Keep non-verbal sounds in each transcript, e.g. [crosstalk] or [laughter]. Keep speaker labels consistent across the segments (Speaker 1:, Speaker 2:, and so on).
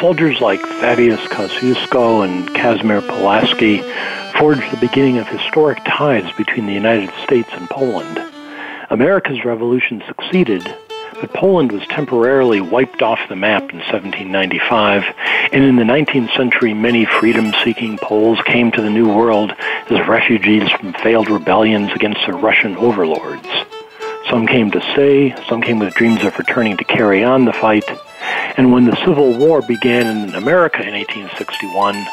Speaker 1: soldiers like Thaddeus Kosciuszko and Casimir Pulaski forged the beginning of historic ties between the United States and Poland. America's revolution succeeded, but Poland was temporarily wiped off the map in 1795, and in the 19th century, many freedom seeking Poles came to the New World as refugees from failed rebellions against their Russian overlords. Some came to stay, some came with dreams of returning to carry on the fight, and when the Civil War began in America in 1861,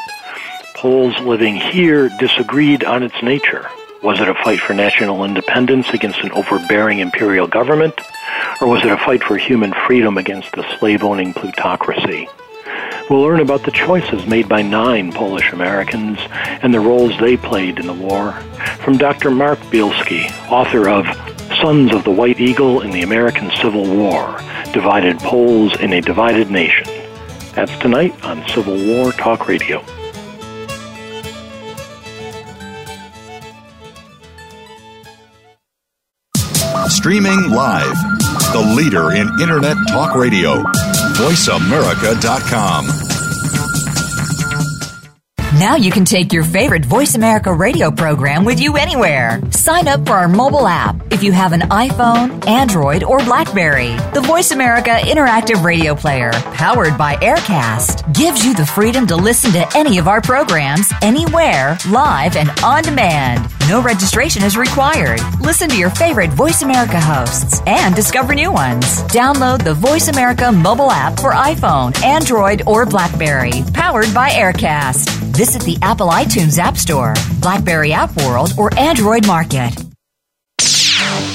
Speaker 1: Poles living here disagreed on its nature. Was it a fight for national independence against an overbearing imperial government? Or was it a fight for human freedom against the slave owning plutocracy? We'll learn about the choices made by nine Polish Americans and the roles they played in the war from Dr. Mark Bielski, author of Sons of the White Eagle in the American Civil War Divided Poles in a Divided Nation. That's tonight on Civil War Talk Radio.
Speaker 2: Streaming live. The leader in Internet talk radio. VoiceAmerica.com.
Speaker 3: Now you can take your favorite Voice America radio program with you anywhere. Sign up for our mobile app if you have an iPhone, Android, or Blackberry. The Voice America Interactive Radio Player, powered by Aircast, gives you the freedom to listen to any of our programs anywhere, live and on demand. No registration is required. Listen to your favorite Voice America hosts and discover new ones. Download the Voice America mobile app for iPhone, Android, or Blackberry, powered by Aircast. Visit the Apple iTunes App Store, Blackberry App World, or Android Market.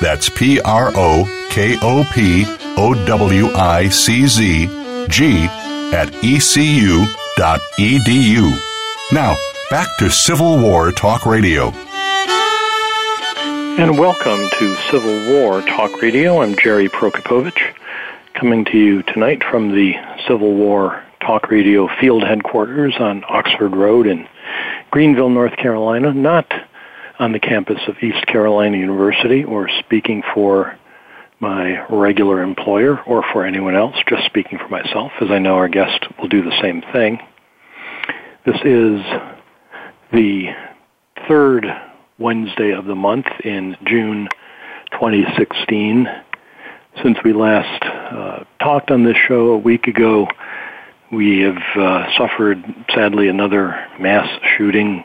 Speaker 2: That's P R O K O P O W I C Z G at ecu.edu. Now, back to Civil War Talk Radio.
Speaker 1: And welcome to Civil War Talk Radio. I'm Jerry Prokopowicz, coming to you tonight from the Civil War Talk Radio field headquarters on Oxford Road in Greenville, North Carolina, not on the campus of East Carolina University or speaking for my regular employer or for anyone else, just speaking for myself, as I know our guest will do the same thing. This is the third Wednesday of the month in June 2016. Since we last uh, talked on this show a week ago, we have uh, suffered, sadly, another mass shooting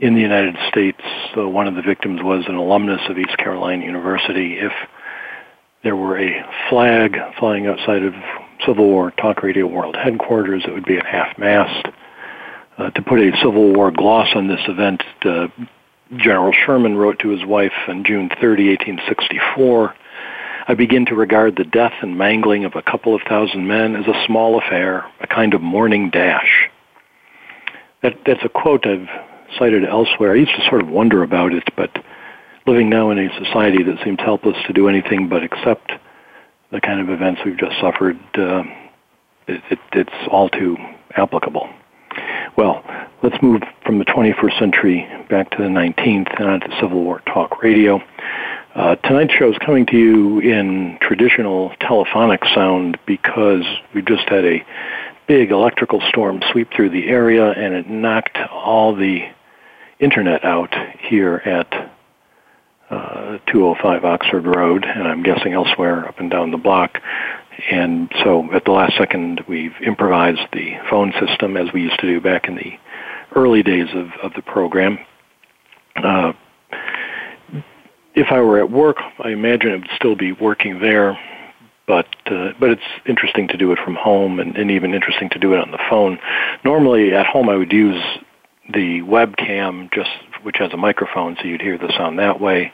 Speaker 1: in the United States. So one of the victims was an alumnus of East Carolina University. If there were a flag flying outside of Civil War Talk Radio World headquarters, it would be at half mast. Uh, to put a Civil War gloss on this event, uh, General Sherman wrote to his wife on June 30, 1864, I begin to regard the death and mangling of a couple of thousand men as a small affair, a kind of morning dash. That, that's a quote I've cited elsewhere. I used to sort of wonder about it, but living now in a society that seems helpless to do anything but accept the kind of events we've just suffered, uh, it, it, it's all too applicable. Well, let's move from the 21st century back to the 19th and on to Civil War Talk Radio. Uh, tonight's show is coming to you in traditional telephonic sound because we just had a big electrical storm sweep through the area and it knocked all the internet out here at uh, 205 Oxford Road, and I'm guessing elsewhere up and down the block. And so at the last second, we've improvised the phone system as we used to do back in the early days of, of the program. Uh, if I were at work, I imagine it would still be working there, but uh, but it's interesting to do it from home, and, and even interesting to do it on the phone. Normally, at home, I would use the webcam, just which has a microphone, so you'd hear the sound that way,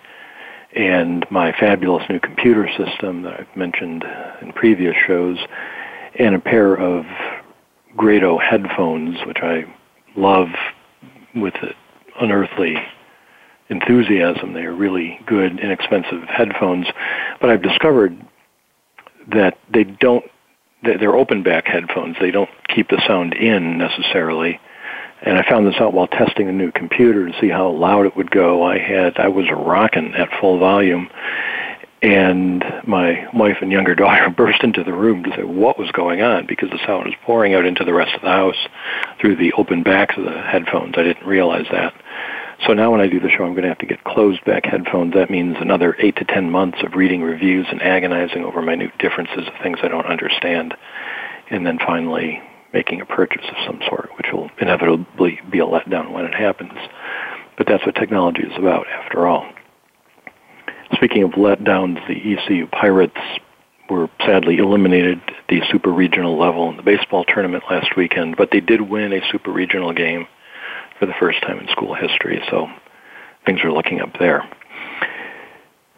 Speaker 1: and my fabulous new computer system that I've mentioned in previous shows, and a pair of Grado headphones, which I love with unearthly enthusiasm. They are really good, inexpensive headphones. But I've discovered that they don't, they're open back headphones. They don't keep the sound in necessarily. And I found this out while testing a new computer to see how loud it would go. I had, I was rocking at full volume and my wife and younger [laughs] daughter burst into the room to say what was going on because the sound was pouring out into the rest of the house through the open backs of the headphones. I didn't realize that. So now when I do the show, I'm going to have to get closed back headphones. That means another eight to ten months of reading reviews and agonizing over minute differences of things I don't understand. And then finally making a purchase of some sort, which will inevitably be a letdown when it happens. But that's what technology is about, after all. Speaking of letdowns, the ECU Pirates were sadly eliminated at the super regional level in the baseball tournament last weekend, but they did win a super regional game for the first time in school history, so things are looking up there.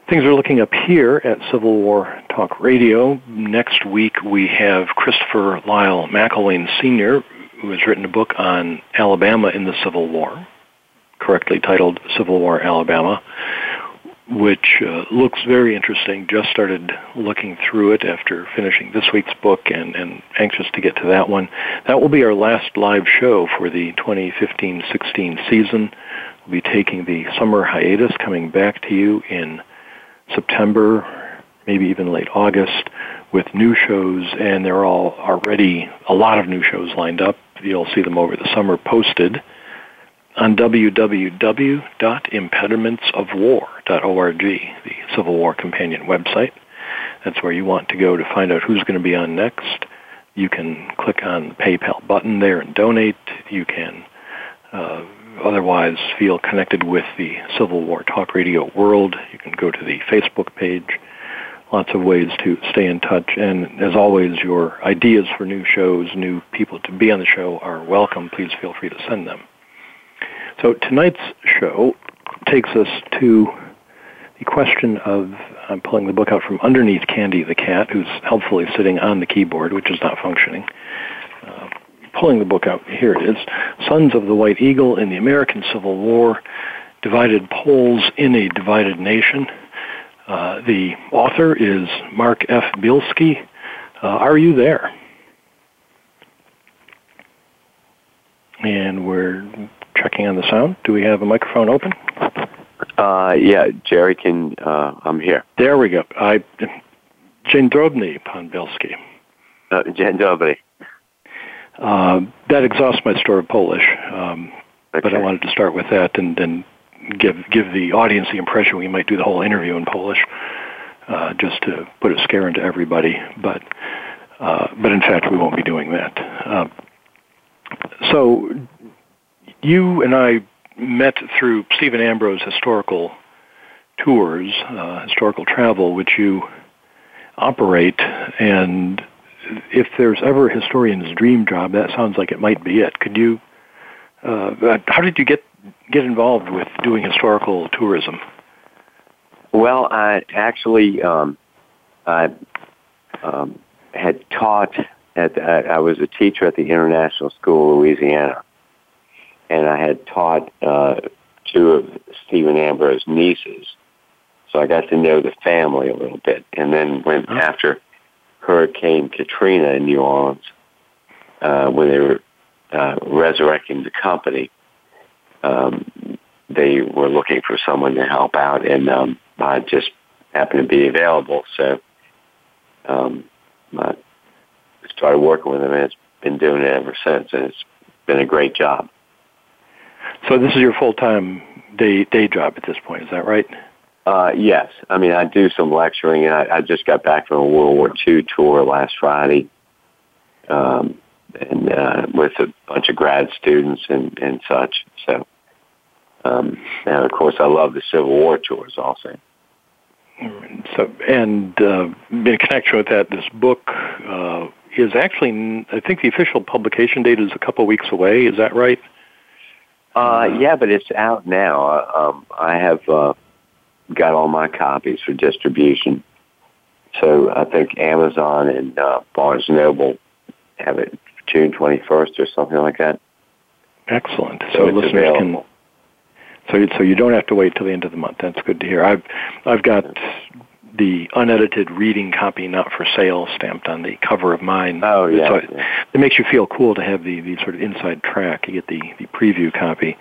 Speaker 1: Things are looking up here at Civil War Talk Radio. Next week we have Christopher Lyle McIlwain Sr., who has written a book on Alabama in the Civil War, correctly titled Civil War Alabama which uh, looks very interesting. Just started looking through it after finishing this week's book and, and anxious to get to that one. That will be our last live show for the 2015-16 season. We'll be taking the summer hiatus, coming back to you in September, maybe even late August, with new shows, and there are all already a lot of new shows lined up. You'll see them over the summer posted on www.impedimentsofwar.org, the Civil War Companion website. That's where you want to go to find out who's going to be on next. You can click on the PayPal button there and donate. You can uh, otherwise feel connected with the Civil War Talk Radio world. You can go to the Facebook page. Lots of ways to stay in touch. And as always, your ideas for new shows, new people to be on the show are welcome. Please feel free to send them. So tonight's show takes us to the question of I'm pulling the book out from underneath Candy the cat, who's helpfully sitting on the keyboard, which is not functioning. Pulling the book out, here it is Sons of the White Eagle in the American Civil War, Divided Poles in a Divided Nation. Uh, the author is Mark F. Bielski. Uh, are you there? And we're checking on the sound. Do we have a microphone open?
Speaker 4: Uh, yeah, Jerry can. Uh, I'm here.
Speaker 1: There we go. I, Dzień dobry, pan Bielski.
Speaker 4: Uh, dobry.
Speaker 1: Uh, that exhausts my store of Polish, um, okay. but I wanted to start with that and then give give the audience the impression we might do the whole interview in Polish, uh, just to put a scare into everybody. But uh, but in fact, we won't be doing that. Uh, so you and I met through Stephen Ambrose historical tours, uh, historical travel, which you operate. And if there's ever a historian's dream job, that sounds like it might be it. Could you? Uh, how did you get get involved with doing historical tourism?
Speaker 4: Well, I actually um, I um, had taught at I was a teacher at the International School of Louisiana and I had taught uh, two of Stephen Ambrose's nieces. So I got to know the family a little bit. And then when oh. after Hurricane Katrina in New Orleans, uh, when they were uh, resurrecting the company, um, they were looking for someone to help out, and um, I just happened to be available. So um, I started working with them, and it's been doing it ever since, and it's been a great job.
Speaker 1: So this is your full time day day job at this point, is that right?
Speaker 4: Uh, yes. I mean, I do some lecturing, and I, I just got back from a World War II tour last Friday. Um, and uh, with a bunch of grad students and, and such. So, um, and of course, I love the Civil War tours also.
Speaker 1: So, and uh, in connection with that, this book uh, is actually, I think the official publication date is a couple of weeks away. Is that right?
Speaker 4: Uh, yeah, but it's out now. Uh, um, I have uh, got all my copies for distribution. So I think Amazon and uh, Barnes Noble have it June 21st or something like that.
Speaker 1: Excellent. So, so listeners available. can. So, so you don't have to wait till the end of the month. That's good to hear. I've, I've got the unedited reading copy, not for sale, stamped on the cover of mine.
Speaker 4: Oh yeah.
Speaker 1: So
Speaker 4: it,
Speaker 1: yeah. it makes you feel cool to have the, the sort of inside track. You get the the preview copy.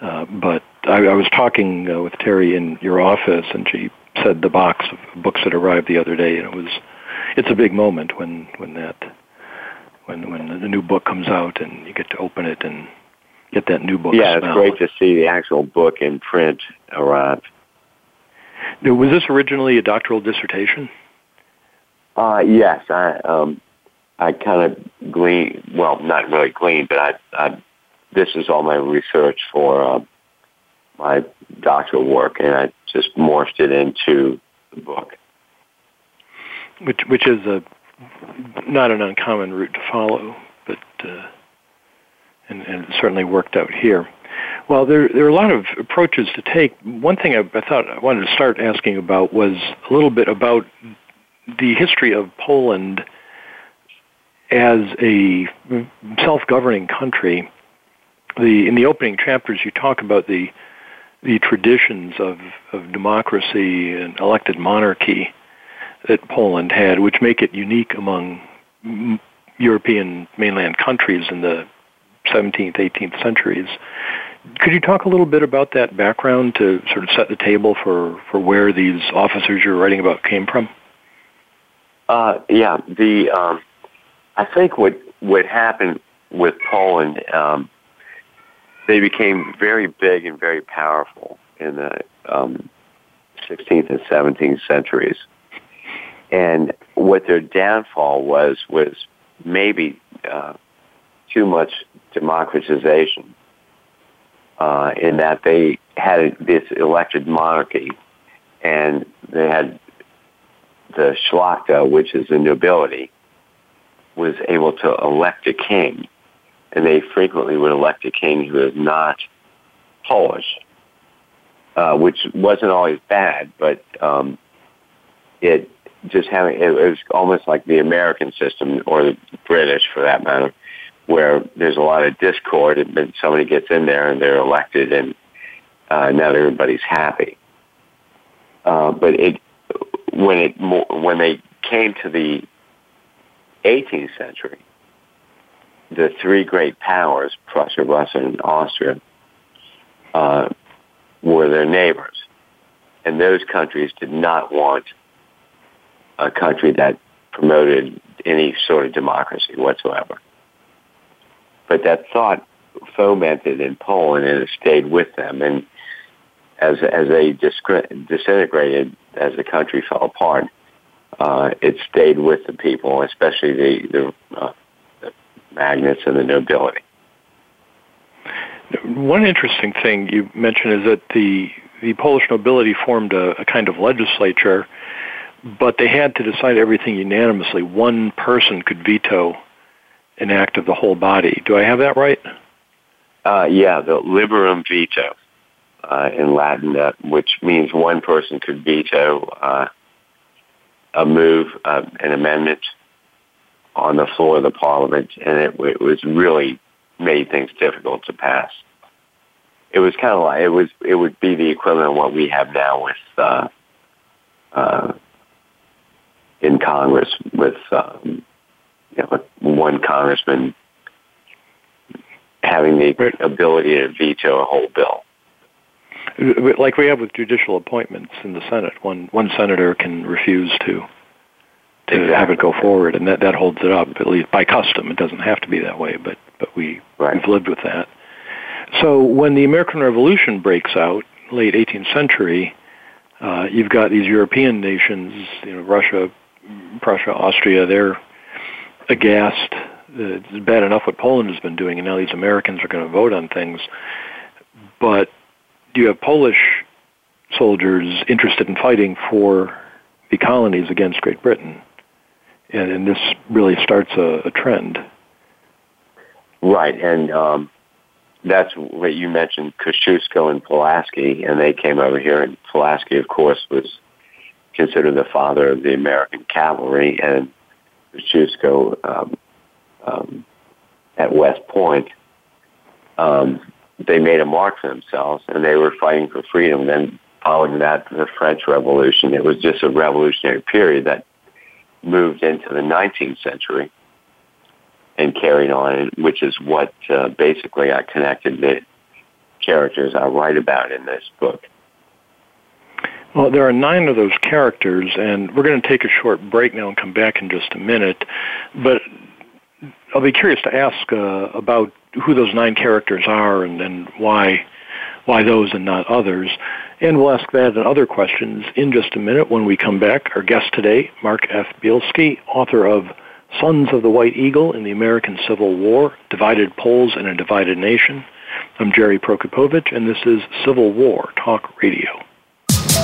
Speaker 1: Uh, but I, I was talking uh, with Terry in your office, and she said the box of books that arrived the other day, and it was it's a big moment when when that when when the new book comes out and you get to open it and get that new book.
Speaker 4: Yeah,
Speaker 1: smell.
Speaker 4: it's great to see the actual book in print arrive.
Speaker 1: Now, was this originally a doctoral dissertation?
Speaker 4: Uh, yes, I um, I kind of gleaned. Well, not really gleaned, but I, I this is all my research for uh, my doctoral work, and I just morphed it into the book.
Speaker 1: Which which is a not an uncommon route to follow, but uh, and, and it certainly worked out here. Well, there there are a lot of approaches to take. One thing I, I thought I wanted to start asking about was a little bit about the history of Poland as a self-governing country. The in the opening chapters, you talk about the the traditions of, of democracy and elected monarchy that Poland had, which make it unique among European mainland countries in the 17th, 18th centuries. Could you talk a little bit about that background to sort of set the table for, for where these officers you're writing about came from?
Speaker 4: Uh, yeah, the um, I think what what happened with Poland, um, they became very big and very powerful in the um, 16th and 17th centuries. And what their downfall was was maybe uh, too much democratization uh, in that they had this elected monarchy and they had the Szlachta, which is the nobility, was able to elect a king. And they frequently would elect a king who is not Polish, uh, which wasn't always bad, but um, it just having it was almost like the American system or the British for that matter, where there's a lot of discord and somebody gets in there and they're elected and uh, not everybody's happy. Uh, but it when it when they came to the 18th century, the three great powers, Prussia, Russia, and Austria, uh, were their neighbors. And those countries did not want a country that promoted any sort of democracy whatsoever. But that thought fomented in Poland and it stayed with them. And as as they disintegrated, as the country fell apart, uh, it stayed with the people, especially the the, uh, the magnates and the nobility.
Speaker 1: One interesting thing you mentioned is that the the Polish nobility formed a, a kind of legislature but they had to decide everything unanimously. One person could veto an act of the whole body. Do I have that right?
Speaker 4: Uh, yeah, the liberum veto uh, in Latin, uh, which means one person could veto uh, a move, uh, an amendment on the floor of the parliament, and it, it was really made things difficult to pass. It was kind of like it was. It would be the equivalent of what we have now with uh, uh, in Congress with um, you know, one congressman having the right. ability to veto a whole bill.
Speaker 1: Like we have with judicial appointments in the Senate, one one senator can refuse to to exactly. have it go forward, and that that holds it up at least by custom. It doesn't have to be that way, but but we right. we've lived with that. So when the American Revolution breaks out, late 18th century, uh, you've got these European nations, you know, Russia, Prussia, Austria, they're aghast. it's bad enough what Poland has been doing, and now these Americans are going to vote on things. But do you have Polish soldiers interested in fighting for the colonies against Great Britain? And, and this really starts a, a trend.
Speaker 4: Right, and um, that's what you mentioned, Kosciuszko and Pulaski, and they came over here. And Pulaski, of course, was considered the father of the American cavalry, and Kosciuszko um, um, at West Point, um, they made a mark for themselves, and they were fighting for freedom. Then, following that, the French Revolution. It was just a revolutionary period that moved into the 19th century and carried on, which is what uh, basically I connected the characters I write about in this book.
Speaker 1: Well, there are nine of those characters, and we're going to take a short break now and come back in just a minute. But I'll be curious to ask uh, about who those nine characters are and, and why why those and not others. And we'll ask that and other questions in just a minute when we come back. Our guest today, Mark F. Bielski, author of Sons of the White Eagle in the American Civil War, Divided Poles in a Divided Nation. I'm Jerry Prokopowicz, and this is Civil War Talk Radio.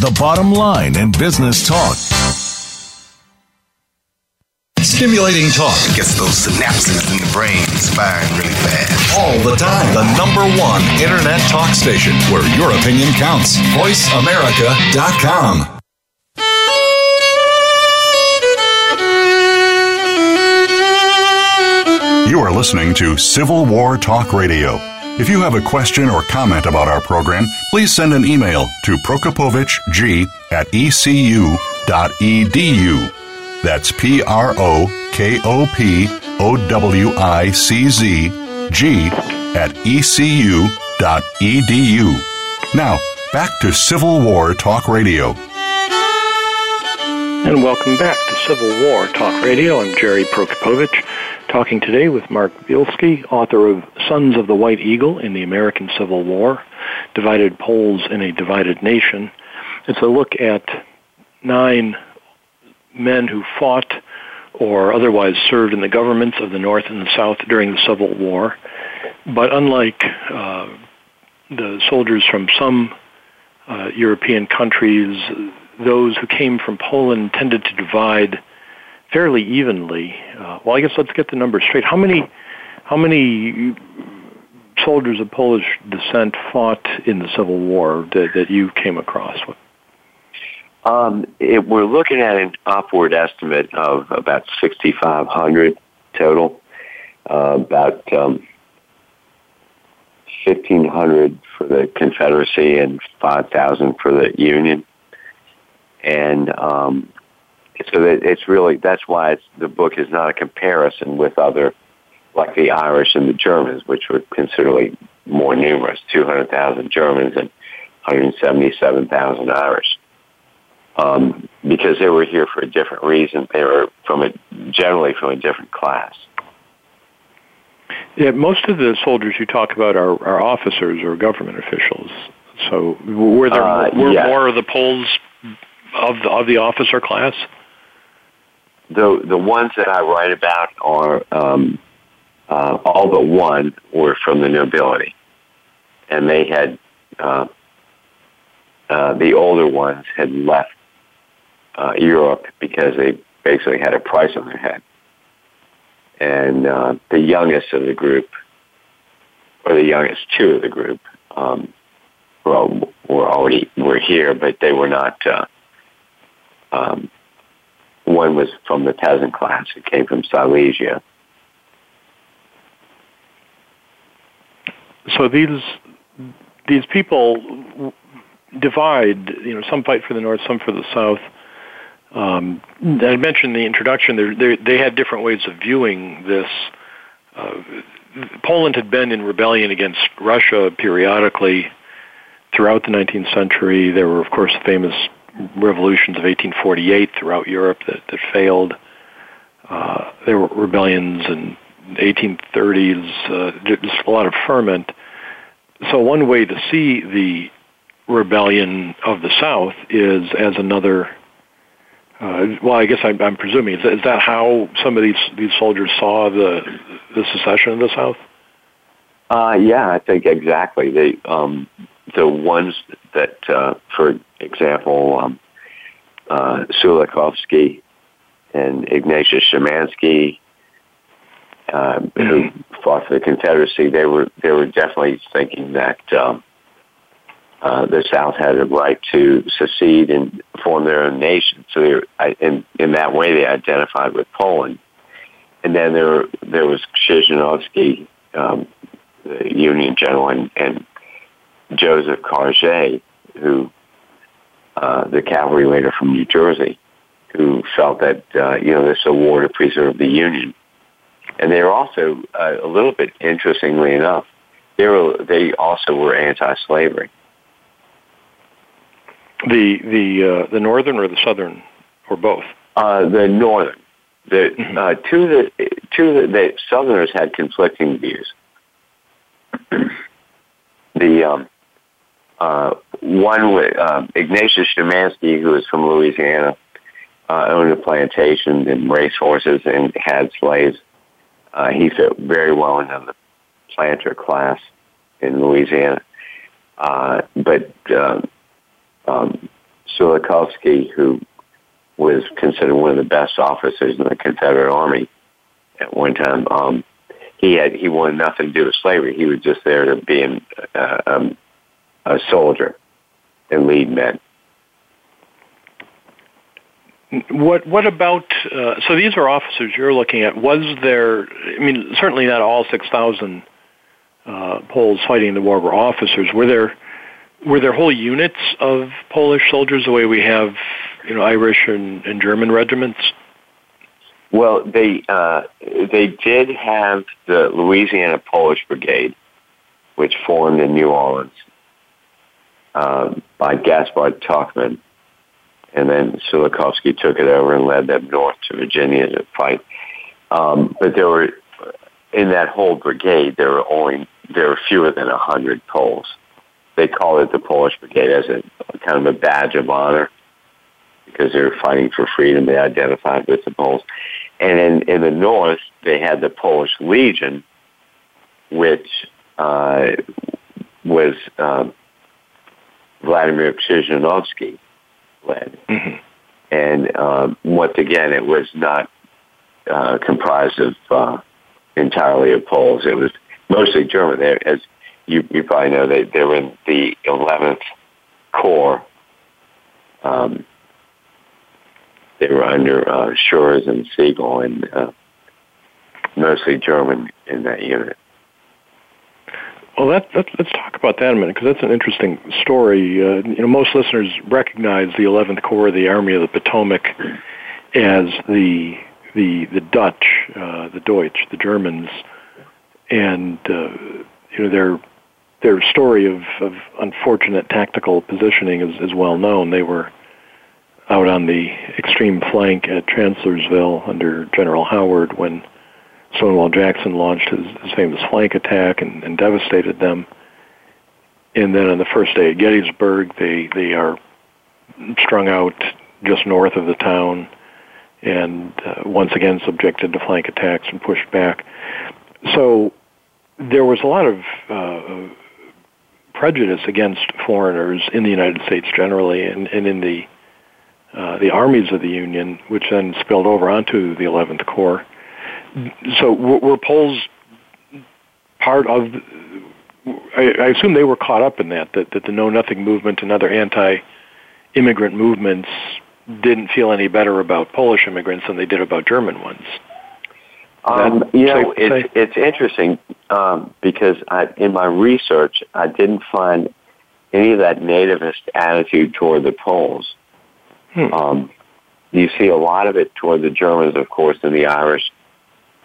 Speaker 2: the bottom line in business talk. Stimulating talk
Speaker 5: gets those synapses in the brain firing really fast.
Speaker 2: All the time. The number one internet talk station where your opinion counts. VoiceAmerica.com. You are listening to Civil War Talk Radio. If you have a question or comment about our program, please send an email to prokopowiczg at ecu.edu. That's P R O K O P O W I C Z G at ecu.edu. Now, back to Civil War Talk Radio.
Speaker 1: And welcome back to Civil War Talk Radio. I'm Jerry Prokopowicz, talking today with Mark Bielski, author of Sons of the White Eagle in the American Civil War, Divided Poles in a Divided Nation. It's a look at nine men who fought or otherwise served in the governments of the North and the South during the Civil War. But unlike uh, the soldiers from some uh, European countries, those who came from Poland tended to divide fairly evenly. Uh, well, I guess let's get the numbers straight. How many, how many soldiers of Polish descent fought in the Civil War that, that you came across?
Speaker 4: Um, it, we're looking at an upward estimate of about 6,500 total. Uh, about um, 1,500 for the Confederacy and 5,000 for the Union. And um, so it's really that's why it's, the book is not a comparison with other like the Irish and the Germans, which were considerably more numerous, 200,000 Germans and 177,000 Irish. Um, because they were here for a different reason. They were from a generally from a different class.
Speaker 1: Yeah, most of the soldiers you talk about are, are officers or government officials. So were there uh, were yes. more of the Poles of the, of the officer class?
Speaker 4: the the ones that I write about are um, uh, all but one were from the nobility, and they had uh, uh, the older ones had left uh, Europe because they basically had a price on their head, and uh, the youngest of the group, or the youngest two of the group, um, were already were here, but they were not. Uh, um, one was from the peasant class; it came from Silesia,
Speaker 1: so these these people divide. You know, some fight for the north, some for the south. Um, I mentioned in the introduction they they had different ways of viewing this. Uh, Poland had been in rebellion against Russia periodically throughout the 19th century. There were, of course, the famous revolutions of 1848 throughout Europe that, that failed. Uh, there were rebellions in 1830s, uh, just a lot of ferment. So one way to see the rebellion of the South is as another. Uh, well, I guess I'm, I'm presuming is that, is that how some of these these soldiers saw the the secession of the South?
Speaker 4: Uh, yeah, I think exactly. They um, the ones that, uh, for example, um, uh, Sulakowski and Ignatius Szymanski um, who fought for the Confederacy, they were they were definitely thinking that um, uh, the South had a right to secede and form their own nation. So they were, I, in in that way, they identified with Poland. And then there there was Krzyżanowski, um, the Union general, and, and Joseph Kargé, who uh, the cavalry leader from New Jersey, who felt that uh, you know this is a war to preserve the Union and they were also uh, a little bit interestingly enough, they were they also were anti-slavery.
Speaker 1: The the uh, the northern or the southern or both?
Speaker 4: Uh, the northern. The mm-hmm. uh, two the two the, the southerners had conflicting views. [clears throat] the um, uh, one with um, Ignatius Szymanski, who was from Louisiana, uh, owned a plantation and raced horses and had slaves uh, he fit very well into the planter class in Louisiana. Uh, but um, um, Sulakowski, who was considered one of the best officers in the Confederate Army at one time, um, he had he wanted nothing to do with slavery. He was just there to be uh, um, a soldier and lead men.
Speaker 1: What what about uh, so these are officers you're looking at? Was there? I mean, certainly not all six thousand uh, Poles fighting the war were officers. Were there were there whole units of Polish soldiers the way we have, you know, Irish and, and German regiments?
Speaker 4: Well, they uh, they did have the Louisiana Polish Brigade, which formed in New Orleans uh, by Gaspard Tochman and then Sulakowski took it over and led them north to Virginia to fight. Um, but there were in that whole brigade there were only there were fewer than a hundred Poles. They called it the Polish Brigade as a kind of a badge of honor because they were fighting for freedom. They identified with the Poles, and in in the north they had the Polish Legion, which uh, was um, Vladimir Krzyżanowski led. Mm-hmm. And um, once again, it was not uh, comprised of uh, entirely of Poles. It was mostly German. They, as you, you probably know, they, they were in the 11th Corps. Um, they were under uh, Schurz and Sigel, and uh, mostly German in that unit.
Speaker 1: Well, that, that, let's talk about that a minute because that's an interesting story. Uh, you know, most listeners recognize the 11th Corps of the Army of the Potomac as the the the Dutch, uh, the Deutsch, the Germans, and uh, you know their their story of, of unfortunate tactical positioning is, is well known. They were out on the extreme flank at Chancellorsville under General Howard when Stonewall Jackson launched his, his famous flank attack and, and devastated them. And then on the first day at Gettysburg, they they are strung out just north of the town, and uh, once again subjected to flank attacks and pushed back. so there was a lot of uh, prejudice against foreigners in the United States generally, and, and in the uh, the armies of the Union, which then spilled over onto the 11th Corps. So were Poles part of? I, I assume they were caught up in that, that that the Know Nothing movement and other anti-immigrant movements didn't feel any better about Polish immigrants than they did about German ones.
Speaker 4: Um, you know, it's it's interesting um, because I, in my research, I didn't find any of that nativist attitude toward the Poles. Hmm. Um, you see a lot of it toward the Germans, of course, and the Irish,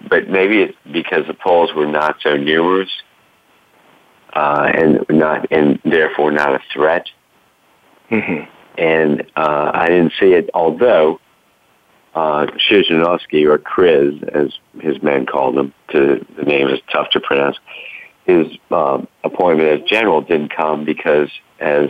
Speaker 4: but maybe it's because the Poles were not so numerous uh, and not and therefore not a threat.
Speaker 1: Mm-hmm.
Speaker 4: And uh, I didn't see it, although uh, or Kriz, as his men called him, to the name is tough to pronounce. His uh, appointment as general didn't come because, as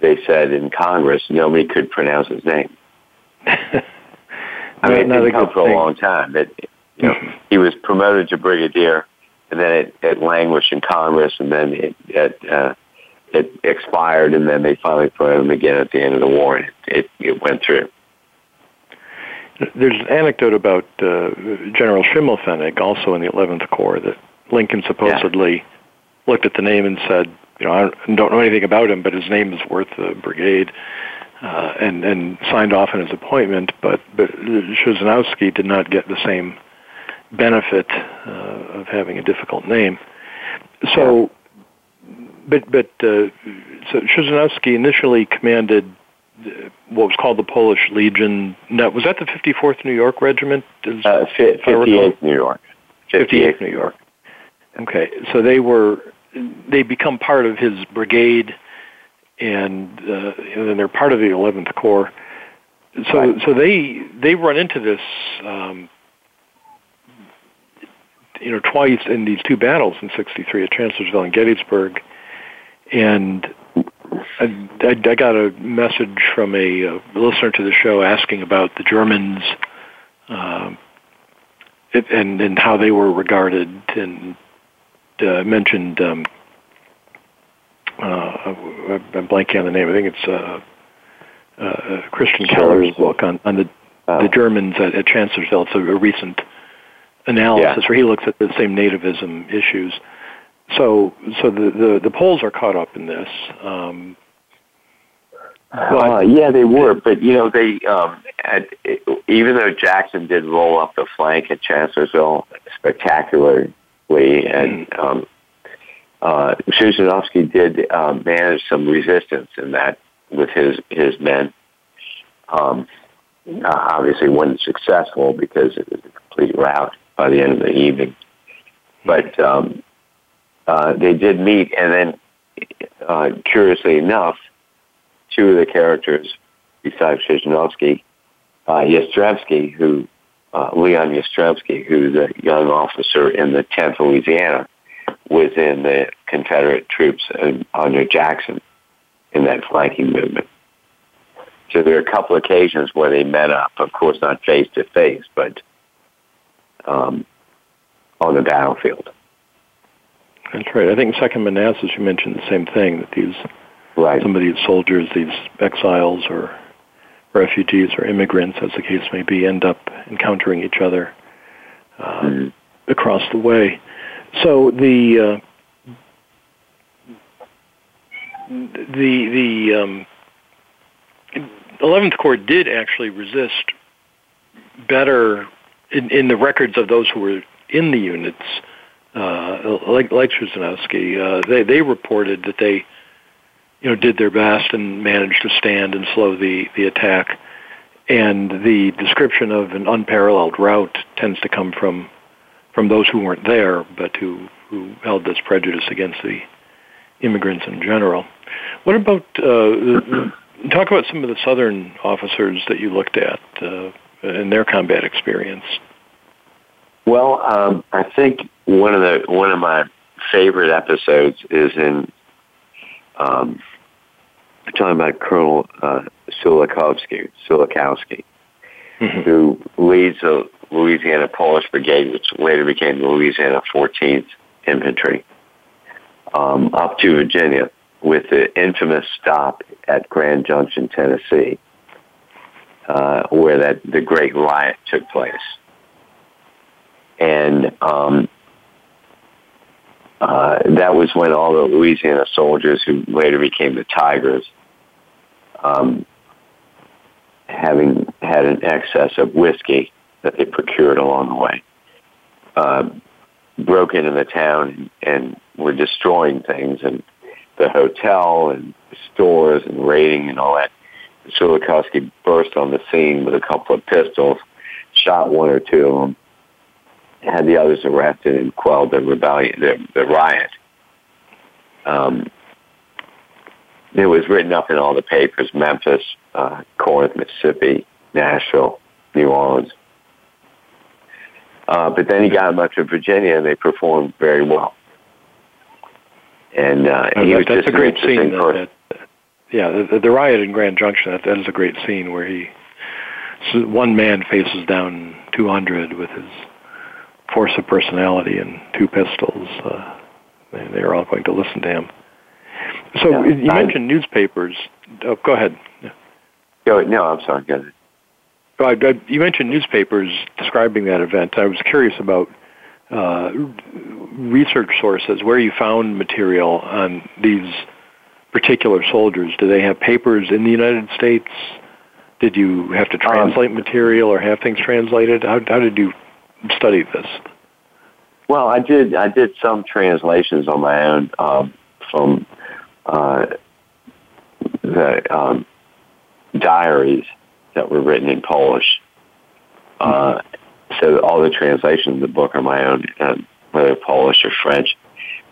Speaker 4: they said in Congress, nobody could pronounce his name. [laughs] I mean, it didn't come for thing. a long time. It, you know, he was promoted to brigadier, and then it, it languished in Congress, and then it it, uh, it expired, and then they finally promoted him again at the end of the war, and it, it, it went through.
Speaker 1: There's an anecdote about uh, General Schimmelpfennig, also in the 11th Corps, that Lincoln supposedly yeah. looked at the name and said, you know, I don't know anything about him, but his name is worth the brigade, uh, and and signed off on his appointment. But but Krzyżanowski did not get the same benefit uh, of having a difficult name. So, but but uh, so Krzyżanowski initially commanded what was called the Polish Legion. No, was that the 54th New York Regiment?
Speaker 4: Is, uh, 58th New York.
Speaker 1: 58th New York. Okay, so they were they become part of his brigade, and, uh, and then they're part of the 11th Corps. So right. so they they run into this. Um, you know, twice in these two battles in '63 at Chancellorsville and Gettysburg, and I, I, I got a message from a, a listener to the show asking about the Germans uh, it, and and how they were regarded, and uh, mentioned. Um, uh, I'm blanking on the name. I think it's uh, uh, Christian Keller's book on, on the the Germans at, at Chancellorsville. It's a, a recent analysis yeah. where he looks at the same nativism issues. So, so the, the, the Poles are caught up in this. Um,
Speaker 4: uh, yeah, they were, but you know, they um, even though Jackson did roll up the flank at Chancellorsville spectacularly, and mm. um, uh, did um, manage some resistance in that with his his men. Um, uh, obviously, wasn't successful because it was a complete rout by the end of the evening. But um, uh, they did meet, and then, uh, curiously enough, two of the characters besides Krzyżanowski, uh, Jastremski, who uh, Leon Jastremski, who's a young officer in the 10th Louisiana, was in the Confederate troops under Jackson in that flanking movement. So there are a couple of occasions where they met up, of course not face to face, but um, on the battlefield.
Speaker 1: That's right. I think Second Manassas, you mentioned the same thing that these
Speaker 4: right.
Speaker 1: some of these soldiers, these exiles or refugees or immigrants, as the case may be, end up encountering each other uh, mm-hmm. across the way. So the uh, the the um, 11th Corps did actually resist better in, in the records of those who were in the units uh, like like uh, they they reported that they, you know, did their best and managed to stand and slow the the attack. And the description of an unparalleled rout tends to come from from those who weren't there, but who who held this prejudice against the immigrants in general. What about uh, talk about some of the southern officers that you looked at uh, in their combat experience?
Speaker 4: Well, um, I think one of the one of my favorite episodes is in um, talking about Colonel uh, Sulakowski, Sulakowski, mm-hmm. who leads the Louisiana Polish Brigade, which later became the Louisiana 14th Infantry, um, up to Virginia with the infamous stop at Grand Junction, Tennessee, uh, where that the Great Riot took place. And um, uh, that was when all the Louisiana soldiers, who later became the Tigers, um, having had an excess of whiskey that they procured along the way, uh, broke into the town and were destroying things and the hotel and stores and raiding and all that. Sulakowski burst on the scene with a couple of pistols, shot one or two of them, had the others arrested and quelled the rebellion, the, the riot. Um, it was written up in all the papers: Memphis, uh, Corinth, Mississippi, Nashville, New Orleans. Uh, but then he got him up to Virginia, and they performed very well. And uh, he was
Speaker 1: that's
Speaker 4: just
Speaker 1: a great scene.
Speaker 4: person.
Speaker 1: That, that, yeah, the, the riot in Grand Junction. That, that is a great scene where he, so one man faces down 200 with his force of personality and two pistols. Uh, they, they're all going to listen to him. So
Speaker 4: Yeah,
Speaker 1: you
Speaker 4: I-
Speaker 1: mentioned newspapers. Oh, go ahead.
Speaker 4: Go, no, I'm sorry. Go ahead.
Speaker 1: Well, I, I, you mentioned newspapers describing that event. I was curious about uh, research sources, where you found material on these particular soldiers. Do they have papers in the United States? Did you have to translate material or have things translated? How, how did you study this?
Speaker 4: Well, I did. I did some translations on my own um, from uh, the um, diaries that were written in Polish. Uh, so all the translations of the book are my own, uh, whether Polish or French.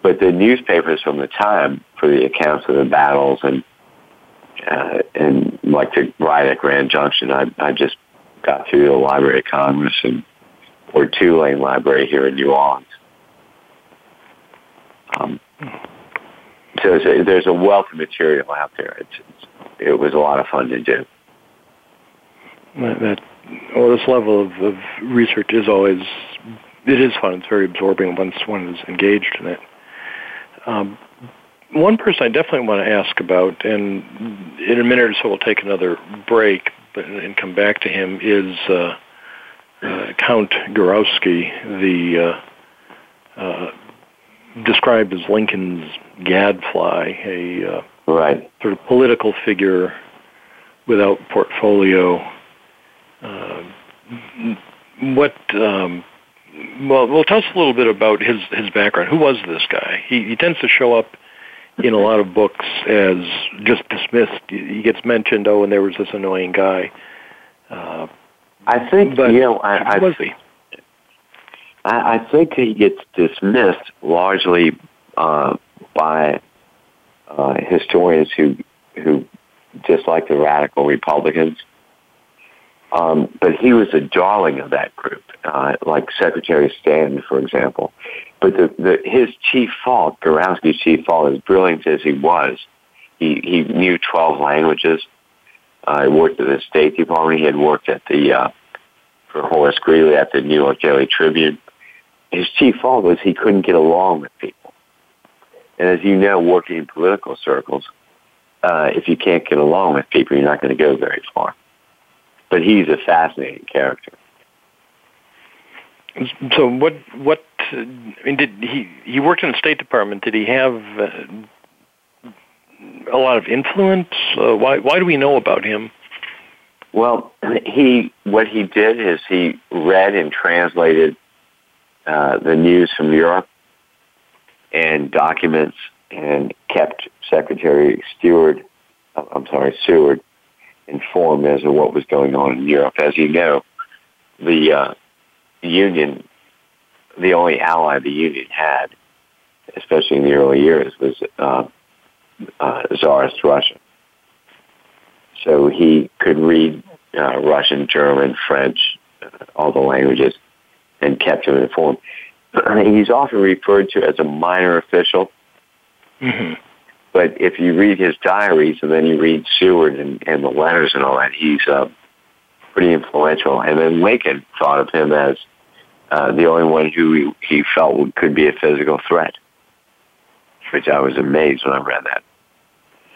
Speaker 4: But the newspapers from the time for the accounts of the battles and uh, and like the ride at Grand Junction, I, I just got through the Library of Congress and or Tulane Library here in New Orleans. Um, so a, there's a wealth of material out there. It's, it's, it was a lot of fun to do.
Speaker 1: That, that well, this level of, of research is always it is fun. It's very absorbing once one is engaged in it. Um, one person I definitely want to ask about, and in a minute or so we'll take another break, but and come back to him is uh, uh, Count Gurowski, the uh, uh, described as Lincoln's gadfly, a uh,
Speaker 4: Right.
Speaker 1: sort of political figure without portfolio. Uh, what? Um, well, well, tell us a little bit about his his background. Who was this guy? He he tends to show up in a lot of books as just dismissed. He gets mentioned. Oh, and there was this annoying guy. Uh,
Speaker 4: I think
Speaker 1: but
Speaker 4: you know. I,
Speaker 1: who was
Speaker 4: I,
Speaker 1: he?
Speaker 4: I, I think he gets dismissed largely uh, by uh, historians who who dislike the radical Republicans. Um, but he was a darling of that group, uh, like Secretary Stanton, for example. But the, the, his chief fault, Gurowski's chief fault, as brilliant as he was, he, he knew 12 languages. Uh, he worked at the State Department. He had worked at the, uh, for Horace Greeley at the New York Daily Tribune. His chief fault was he couldn't get along with people. And as you know, working in political circles, uh, if you can't get along with people, you're not going to go very far. But he's a fascinating character.
Speaker 1: So what? What? I mean, did he? He worked in the State Department. Did he have uh, a lot of influence? Uh, why? Why do we know about him?
Speaker 4: Well, [clears throat] he what he did is he read and translated uh, the news from Europe and documents and kept Secretary Stewart, I'm sorry, Seward, informed as to what was going on in Europe. As you know, the uh, Union, the only ally the Union had, especially in the early years, was uh, uh, Tsarist Russia. So he could read uh, Russian, German, French, uh, all the languages, and kept him informed. [clears throat] He's often referred to as a minor official,
Speaker 1: Mm-hmm.
Speaker 4: But if you read his diaries and then you read Seward and, and the letters and all that, he's a pretty influential. And then Lincoln thought of him as uh, the only one who he, he felt could be a physical threat, which I was amazed when I read that.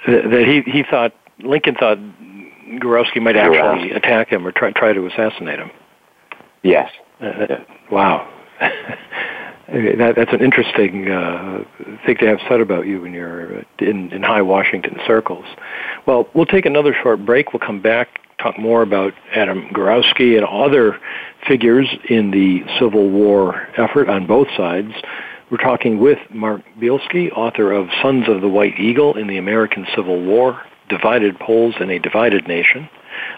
Speaker 1: That he he thought Lincoln thought Gurowski might actually attack him or try try to assassinate him.
Speaker 4: Yes.
Speaker 1: Uh, yeah. Wow. [laughs] that, that's an interesting uh, thing to have said about you when you're uh, in, in high Washington circles. Well, we'll take another short break. We'll come back, talk more about Adam Gurowski and other figures in the Civil War effort on both sides. We're talking with Mark Bielski, author of Sons of the White Eagle in the American Civil War, Divided Poles in a Divided Nation.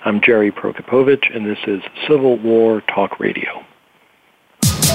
Speaker 1: I'm Jerry Prokopowicz, and this is Civil War Talk Radio.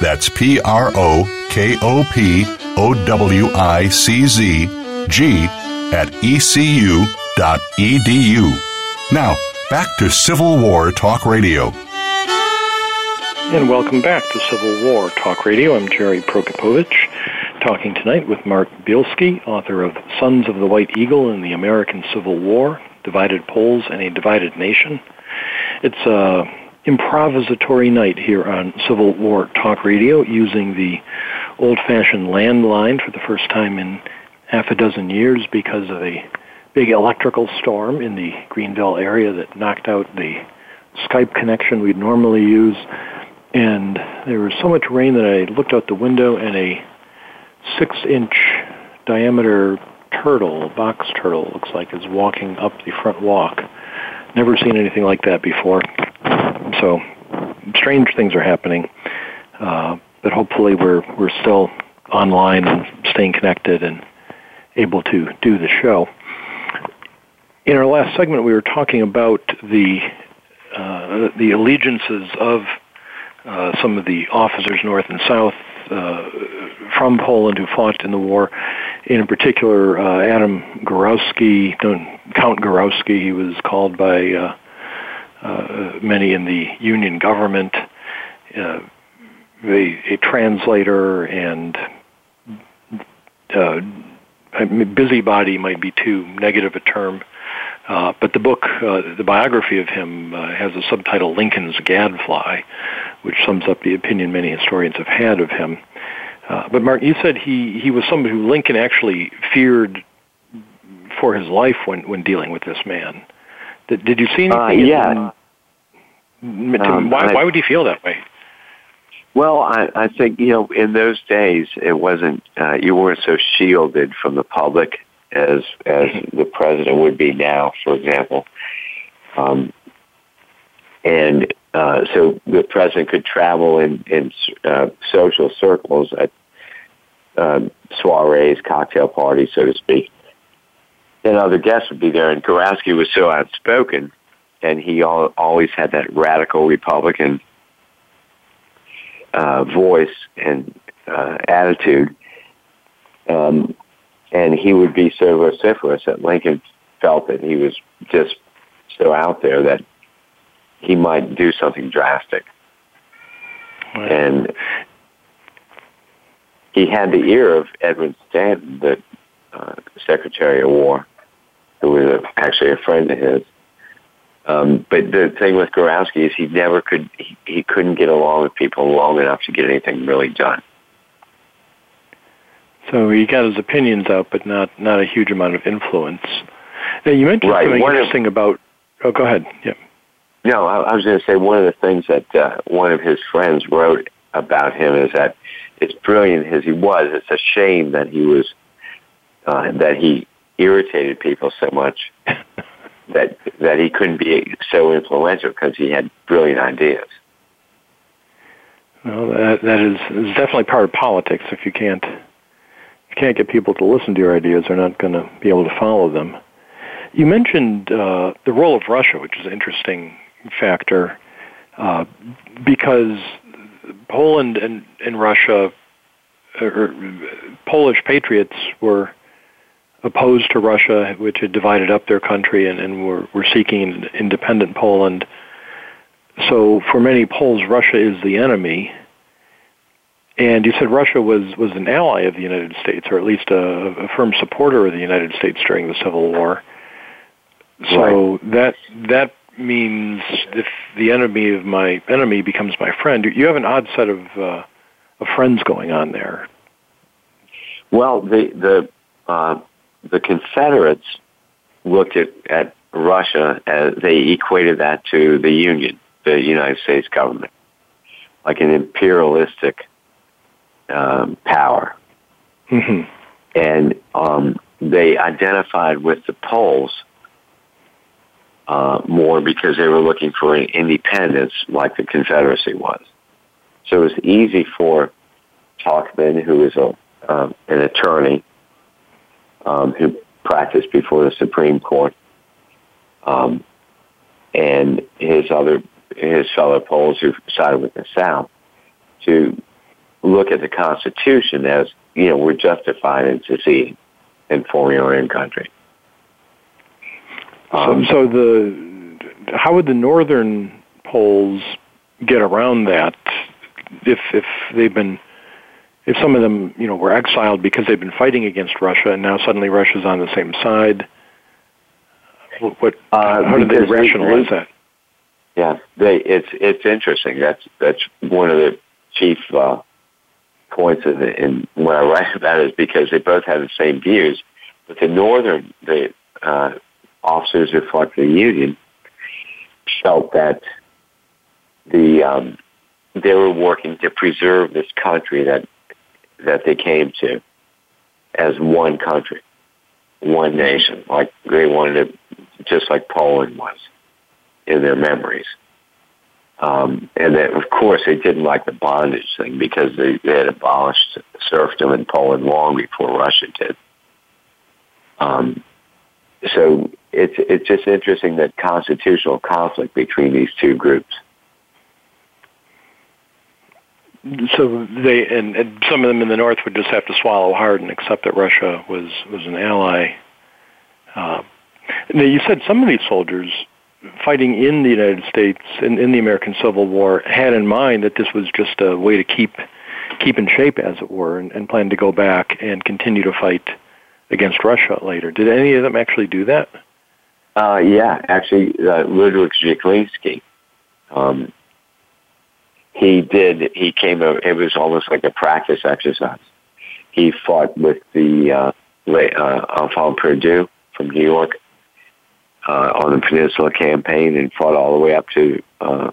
Speaker 2: That's P R O K O P O W I C Z G at ecu.edu. Now, back to Civil War Talk Radio.
Speaker 1: And welcome back to Civil War Talk Radio. I'm Jerry Prokopowicz, talking tonight with Mark Bielski, author of Sons of the White Eagle in the American Civil War, Divided Poles and a Divided Nation. It's a improvisatory night here on Civil War Talk Radio using the old-fashioned landline for the first time in half a dozen years because of a big electrical storm in the Greenville area that knocked out the Skype connection we'd normally use. And there was so much rain that I looked out the window and a six-inch diameter turtle, box turtle, looks like, is walking up the front walk. Never seen anything like that before. So strange things are happening, uh, but hopefully we're we're still online and staying connected and able to do the show. In our last segment, we were talking about the uh, the allegiances of uh, some of the officers north and south uh, from Poland who fought in the war. In particular, uh, Adam Gurowski, Count Gurowski, he was called by uh, uh, many in the union government, uh, a, a, translator, and uh, busybody might be too negative a term. Uh, but the book, the biography of him, has a subtitle "Lincoln's Gadfly," which sums up the opinion many historians have had of him. But Mark, you said he he was somebody who Lincoln actually feared for his life when when dealing with this man. Did, did you see anything? Uh,
Speaker 4: yeah.
Speaker 1: In, um, why, I, why would he feel that way?
Speaker 4: Well, I, I think you know in those days it wasn't uh, you weren't so shielded from the public as as mm-hmm. the president would be now, for example. Um, and uh, so the president could travel in in uh, social circles at uh, soirees, cocktail parties, so to speak, and other guests would be there. And Gurowski was so outspoken, and he al- always had that radical Republican uh, voice and uh, attitude. Um, and he would be so vociferous that Lincoln felt that he was just so out there that he might do something drastic.
Speaker 1: Right.
Speaker 4: And he had the ear of Edwin Stanton, the uh, Secretary of War, who was a, actually a friend of his. Um, but the thing with Gurowski is he never could, he, he couldn't get along with people long enough to get anything really done.
Speaker 1: So he got his opinions out, but not not a huge amount of influence. Now you mentioned
Speaker 4: Right.
Speaker 1: something
Speaker 4: One of-
Speaker 1: interesting about. Oh, go ahead. Yeah.
Speaker 4: No, I, I was going to say one of the things that uh, one of his friends wrote about him is that as brilliant as he was. It's a shame that he was uh, that he irritated people so much [laughs] that that he couldn't be so influential because he had brilliant ideas.
Speaker 1: Well, that that is, is definitely part of politics. If you can't if you can't get people to listen to your ideas, they're not going to be able to follow them. You mentioned uh, the role of Russia, which is an interesting factor, uh, because Poland and, and Russia, or Polish patriots were opposed to Russia, which had divided up their country and, and were, were seeking an independent Poland. So for many Poles, Russia is the enemy. And you said Russia was, was an ally of the United States, or at least a, a firm supporter of the United States during the Civil War. So that that means if the enemy of my enemy becomes my friend, you have an odd set of uh, of friends going on there.
Speaker 4: Well, the the uh, the Confederates looked at, at Russia as they equated that to the Union, the United States government, like an imperialistic um, power,
Speaker 1: Mm-hmm.
Speaker 4: and um, they identified with the Poles uh, more because they were looking for an independence, like the Confederacy was. So it was easy for Tochman, who was a um, an attorney um, who practiced before the Supreme Court, um, and his other his fellow Poles who sided with the South, to look at the Constitution as you know we're justified in seceding and forming our own country. Um,
Speaker 1: so, the how would the northern Poles get around that if if they've been if some of them you know were exiled because they've been fighting against Russia and now suddenly Russia's on the same side? What, what
Speaker 4: Uh,
Speaker 1: how
Speaker 4: because they-
Speaker 1: rationalize
Speaker 4: they-
Speaker 1: that?
Speaker 4: Yeah, they it's it's interesting. That's that's one of the chief uh, points in, in what I [laughs] write about is because they both have the same views, but the northern the uh, officers who fought for the Union felt that the um, they were working to preserve this country that that they came to as one country, one nation, like they wanted it, just like Poland was in their memories. Um, and that, of course, they didn't like the bondage thing because they, they had abolished serfdom in Poland long before Russia did. Um, so it's it's just interesting that constitutional conflict between these two groups.
Speaker 1: So they and, and some of them in the north would just have to swallow hard and accept that Russia was was an ally. Uh, now you said some of these soldiers fighting in the United States in, in the American Civil War had in mind that this was just a way to keep keep in shape, as it were, and, and plan to go back and continue to fight against Russia later. Did any of them actually do that?
Speaker 4: Uh, yeah, actually, uh, Ludwig Żychliński, um, he did. He came. It was almost like a practice exercise. He fought with the uh, uh, Perdue from New York uh, on the Peninsula Campaign and fought all the way up to uh,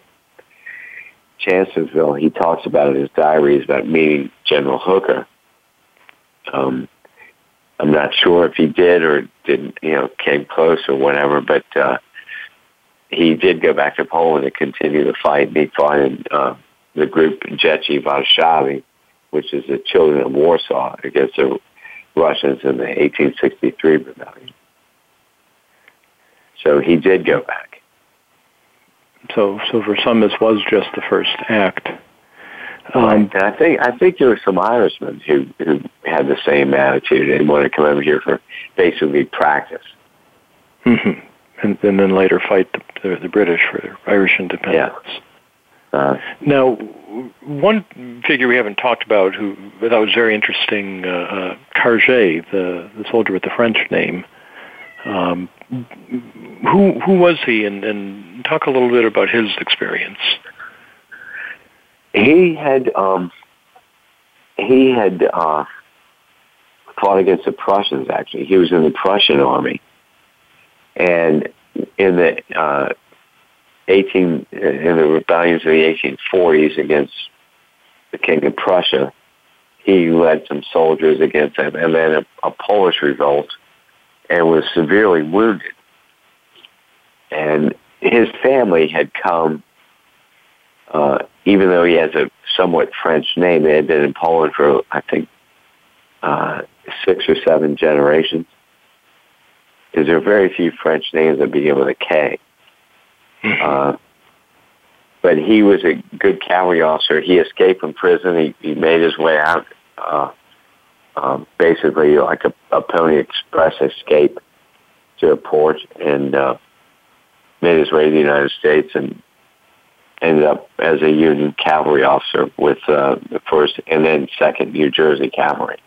Speaker 4: Chancellorsville. He talks about in his diaries about meeting General Hooker. Um, I'm not sure if he did or didn't, you know, came close or whatever, but uh, he did go back to Poland to continue the fight. And he fought in uh, the group Dzieci Warszawy, which is the children of Warsaw, against the Russians in the 1863 rebellion. So he did go back.
Speaker 1: So, so for some, this was just the first act. Um,
Speaker 4: and I think I think there were some Irishmen who who had the same attitude and wanted to come over here for basically practice.
Speaker 1: Mm-hmm. And, and then later fight the, the, the British for their Irish independence.
Speaker 4: Yeah. Uh,
Speaker 1: now, one figure we haven't talked about who I thought was very interesting, uh, uh, Kargé, the, the soldier with the French name. Um, who who was he, and, and talk a little bit about his experience.
Speaker 4: He had um, he had uh, fought against the Prussians. Actually, he was in the Prussian army, and in the uh, 18 in the rebellions of the 1840s against the King of Prussia, he led some soldiers against them, and then a, a Polish revolt, and was severely wounded. And his family had come, uh, even though he has a somewhat French name, they had been in Poland for I think uh, six or seven generations. Because there are very few French names that begin with a K. Mm-hmm. Uh, but he was a good cavalry officer. He escaped from prison. He, he made his way out, uh, um, basically like a, a Pony Express escape to a port, and uh, made his way to the United States and ended up as a Union cavalry officer with uh, the first and then second New Jersey Cavalry.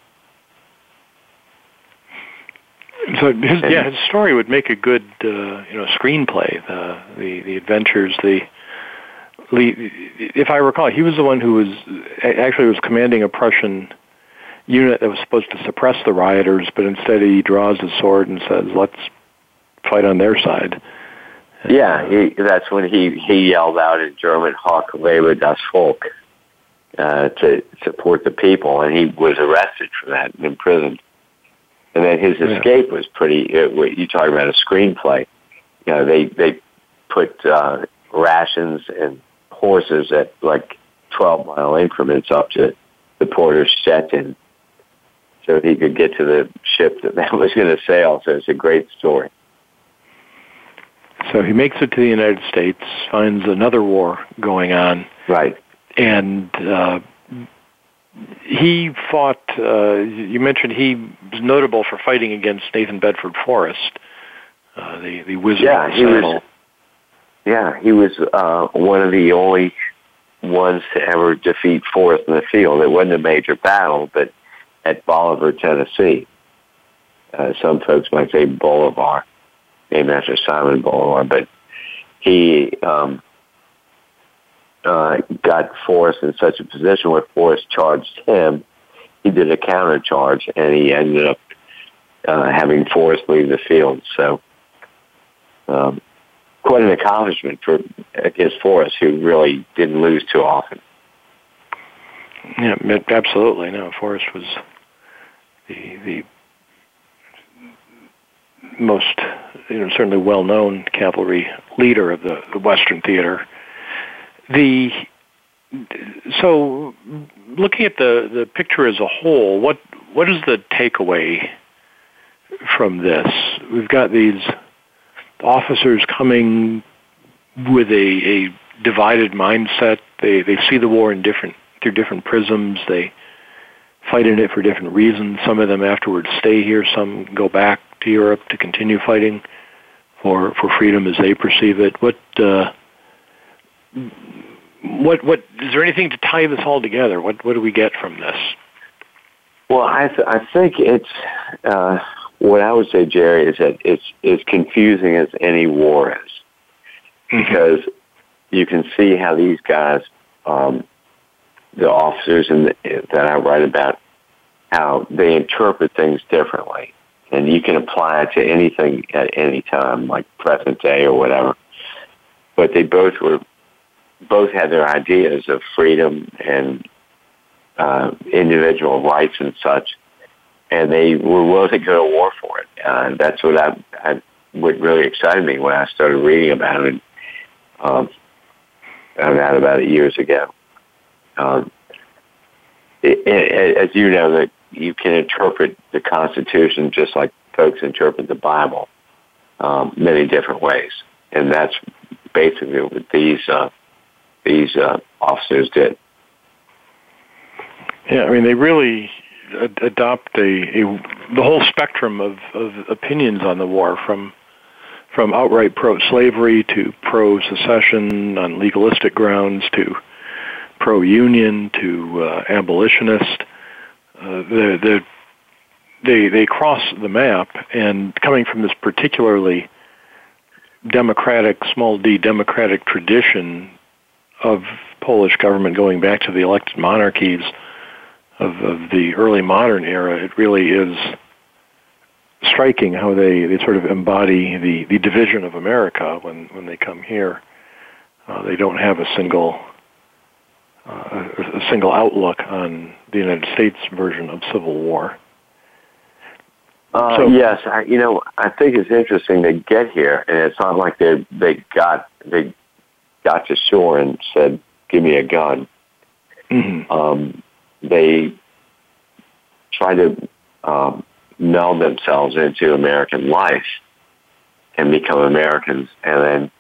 Speaker 1: So his, yeah, his story would make a good uh, you know screenplay. The the the adventures, the if I recall, he was the one who was actually was commanding a Prussian unit that was supposed to suppress the rioters, but instead he draws his sword and says, "Let's fight on their side."
Speaker 4: Yeah, he, that's when he he yelled out in German, "Hoch lebe das Volk," uh, to support the people, and he was arrested for that and imprisoned. And then his yeah. escape was pretty. Uh, you talk about a screenplay. You know, they they put uh, rations and horses at like twelve mile increments up to the port of Stettin, so he could get to the ship that, [laughs] that was going to sail. So it's a great story.
Speaker 1: So he makes it to the United States, finds another war going on.
Speaker 4: Right.
Speaker 1: And uh, he fought, uh, you mentioned he was notable for fighting against Nathan Bedford Forrest, uh, the, the wizard
Speaker 4: yeah, he was, Yeah, he was uh, one of the only ones to ever defeat Forrest in the field. It wasn't a major battle, but at Bolivar, Tennessee. Uh, some folks might say Bolivar, named after Simon Bolivar, but he um, uh, got Forrest in such a position where Forrest charged him. He did a counter charge, and he ended up uh, having Forrest leave the field. So, um, quite an accomplishment for against Forrest, who really didn't lose too often.
Speaker 1: Yeah, absolutely. No, Forrest was the the most, you know, certainly well-known cavalry leader of the, the Western theater the so looking at the the picture as a whole, what what is the takeaway from this? We've got these officers coming with a, a divided mindset. They they see the war in different through different prisms. They fight in it for different reasons. Some of them afterwards stay here. Some go back to Europe to continue fighting for for freedom as they perceive it. What uh, what what is there anything to tie this all together? What what do we get from this?
Speaker 4: Well, I th- I think it's uh, what I would say, Jerry, is that it's as confusing as any war is, mm-hmm. because you can see how these guys, um, the officers and that I write about, how they interpret things differently, and you can apply it to anything at any time, like present day or whatever. But they both were both had their ideas of freedom and uh, individual rights and such, and they were willing to go to war for it. And that's what I, I what really excited me when I started reading about it. Um, about about it years ago. Um, it, it, as you know, that you can interpret the Constitution just like folks interpret the Bible, um, many different ways, and that's basically what these uh, these uh, officers did.
Speaker 1: Yeah, I mean, they really adopt a, a the whole spectrum of, of opinions on the war from from outright pro-slavery to pro-secession on legalistic grounds to pro-union to uh, abolitionist. Uh, the, the, they they cross the map, and coming from this particularly democratic, small d democratic tradition of Polish government going back to the elected monarchies of, of the early modern era, it really is striking how they, they sort of embody the, the division of America when, when they come here. Uh, they don't have a single uh, a single outlook on the United States version of civil war.
Speaker 4: Uh, so, yes, I, you know, I think it's interesting they get here, and it's not like they they got they got to shore and said, "Give me a gun." Mm-hmm. Um, they try to um, meld themselves into American life and become Americans, and then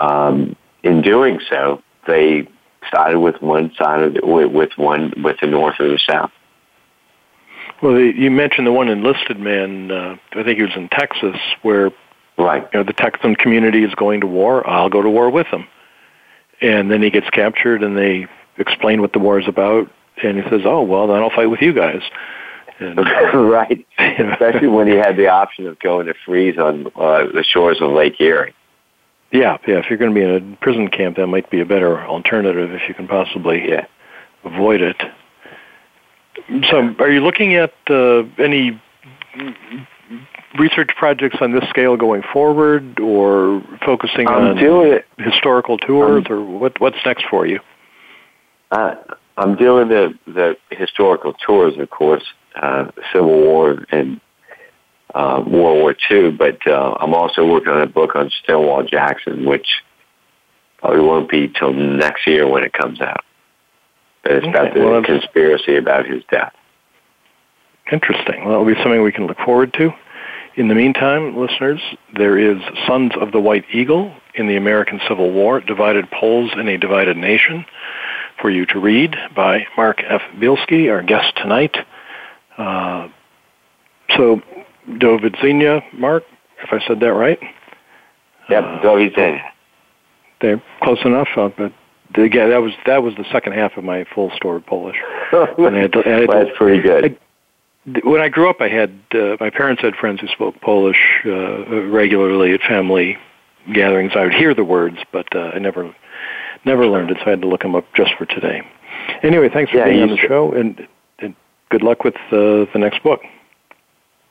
Speaker 4: um, in doing so, they started with one side of the, with one with the North or the South.
Speaker 1: Well, the, you mentioned the one enlisted man. Uh, I think he was in Texas, where
Speaker 4: right,
Speaker 1: you know, the Texan community is going to war. I'll go to war with them, and then he gets captured, and they explain what the war is about, and he says, "Oh, well, then I'll fight with you guys."
Speaker 4: And, [laughs] right, [laughs] especially when he had the option of going to freeze on uh, the shores of Lake Erie.
Speaker 1: Yeah, yeah. If you're going to be in a prison camp, that might be a better alternative if you can possibly
Speaker 4: yeah.
Speaker 1: avoid it. So, are you looking at uh, any research projects on this scale going forward, or focusing
Speaker 4: I'm
Speaker 1: on
Speaker 4: doing
Speaker 1: historical tours, or what, what's next for you?
Speaker 4: Uh, I'm doing the the historical tours, of course, uh, Civil War and uh, World War II, but uh, I'm also working on a book on Stonewall Jackson, which probably won't be till next year when it comes out. But It's okay. about the well, conspiracy about his death.
Speaker 1: Interesting. Well, that'll be something we can look forward to. In the meantime, listeners, there is Sons of the White Eagle in the American Civil War, Divided Poles in a Divided Nation, for you to read by Mark F. Bielski, our guest tonight. Uh, so, Do widzenia, Mark, if I said that right.
Speaker 4: Yep, uh.
Speaker 1: They're close enough, uh, but yeah, that was that was the second half of my full story Polish. [laughs]
Speaker 4: and I had to, I had well, that's pretty good.
Speaker 1: I, when I grew up, I had uh, my parents had friends who spoke Polish uh, regularly at family gatherings. I would hear the words, but uh, I never never learned it, so I had to look them up just for today. Anyway, thanks for
Speaker 4: yeah,
Speaker 1: being on the show, and, and good luck with uh, the next book.